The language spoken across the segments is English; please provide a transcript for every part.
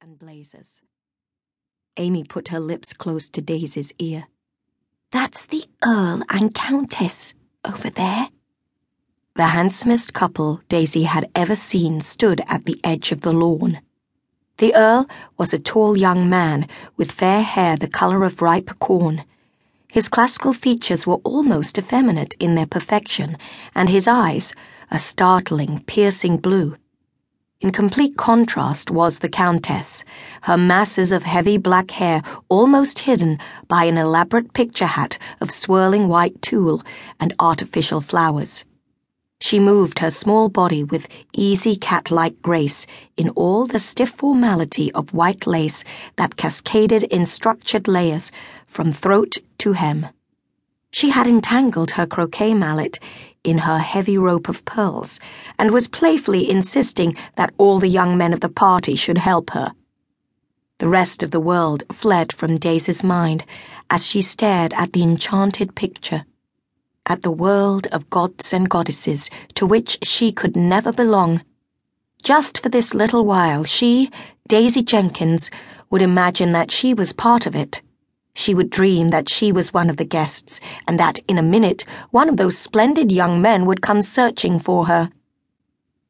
and blazers. Amy put her lips close to Daisy's ear. That's the Earl and Countess over there. The handsomest couple Daisy had ever seen stood at the edge of the lawn. The Earl was a tall young man with fair hair the color of ripe corn. His classical features were almost effeminate in their perfection, and his eyes, a startling, piercing blue. In complete contrast was the Countess, her masses of heavy black hair almost hidden by an elaborate picture hat of swirling white tulle and artificial flowers. She moved her small body with easy cat like grace in all the stiff formality of white lace that cascaded in structured layers from throat to hem. She had entangled her croquet mallet in her heavy rope of pearls and was playfully insisting that all the young men of the party should help her. The rest of the world fled from Daisy's mind as she stared at the enchanted picture, at the world of gods and goddesses to which she could never belong. Just for this little while, she, Daisy Jenkins, would imagine that she was part of it she would dream that she was one of the guests, and that in a minute one of those splendid young men would come searching for her.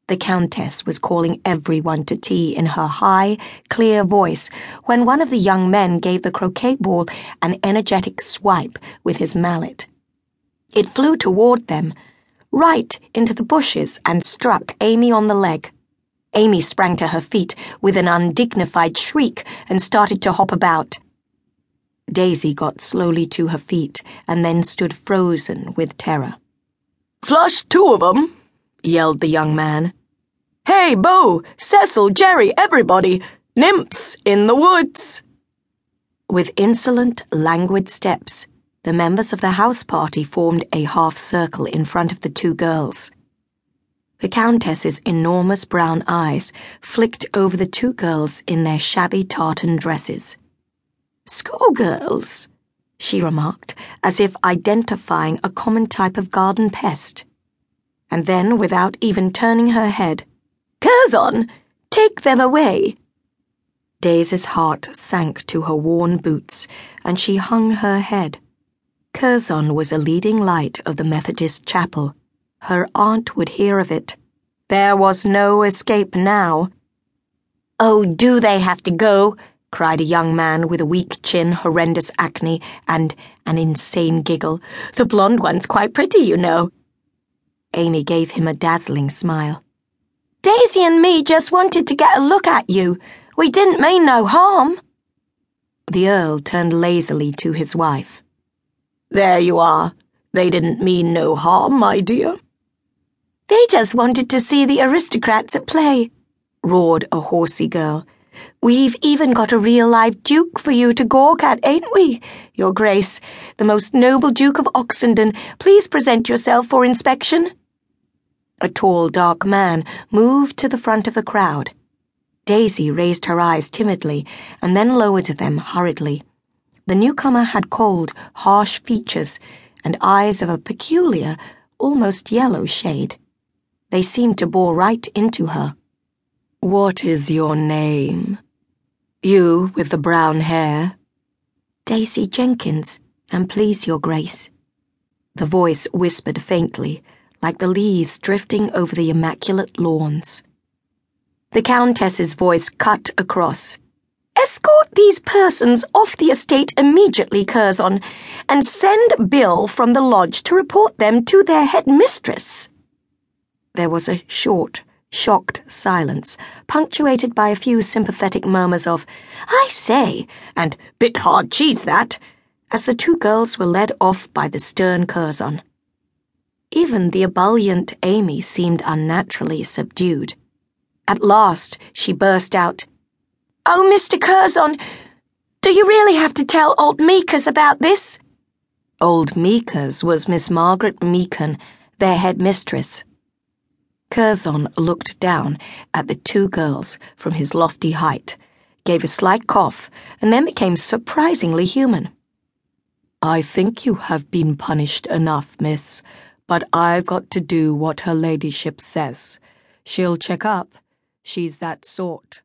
The Countess was calling everyone to tea in her high, clear voice when one of the young men gave the croquet ball an energetic swipe with his mallet. It flew toward them, right into the bushes, and struck Amy on the leg. Amy sprang to her feet with an undignified shriek and started to hop about. Daisy got slowly to her feet and then stood frozen with terror. Flush two of 'em, yelled the young man. Hey, Bo, Cecil, Jerry, everybody! Nymphs in the woods! With insolent, languid steps, the members of the house party formed a half circle in front of the two girls. The Countess's enormous brown eyes flicked over the two girls in their shabby tartan dresses. Schoolgirls, she remarked, as if identifying a common type of garden pest. And then, without even turning her head, Curzon, take them away. Daisy's heart sank to her worn boots, and she hung her head. Curzon was a leading light of the Methodist chapel. Her aunt would hear of it. There was no escape now. Oh, do they have to go? Cried a young man with a weak chin, horrendous acne, and an insane giggle. The blonde one's quite pretty, you know. Amy gave him a dazzling smile. Daisy and me just wanted to get a look at you. We didn't mean no harm. The Earl turned lazily to his wife. There you are. They didn't mean no harm, my dear. They just wanted to see the aristocrats at play, roared a horsey girl. We've even got a real live Duke for you to gawk at, ain't we? Your Grace, the most noble Duke of Oxenden, please present yourself for inspection. A tall, dark man moved to the front of the crowd. Daisy raised her eyes timidly and then lowered them hurriedly. The newcomer had cold, harsh features and eyes of a peculiar, almost yellow shade. They seemed to bore right into her. What is your name? You with the brown hair? Daisy Jenkins, and please, Your Grace. The voice whispered faintly, like the leaves drifting over the immaculate lawns. The Countess's voice cut across. Escort these persons off the estate immediately, Curzon, and send Bill from the lodge to report them to their head mistress. There was a short, shocked silence, punctuated by a few sympathetic murmurs of, I say, and bit hard cheese that, as the two girls were led off by the stern Curzon. Even the ebullient Amy seemed unnaturally subdued. At last she burst out, Oh, Mr. Curzon, do you really have to tell old Meekers about this? Old Meekers was Miss Margaret Meekin, their head mistress. Curzon looked down at the two girls from his lofty height, gave a slight cough, and then became surprisingly human. I think you have been punished enough, miss, but I've got to do what her ladyship says. She'll check up. She's that sort.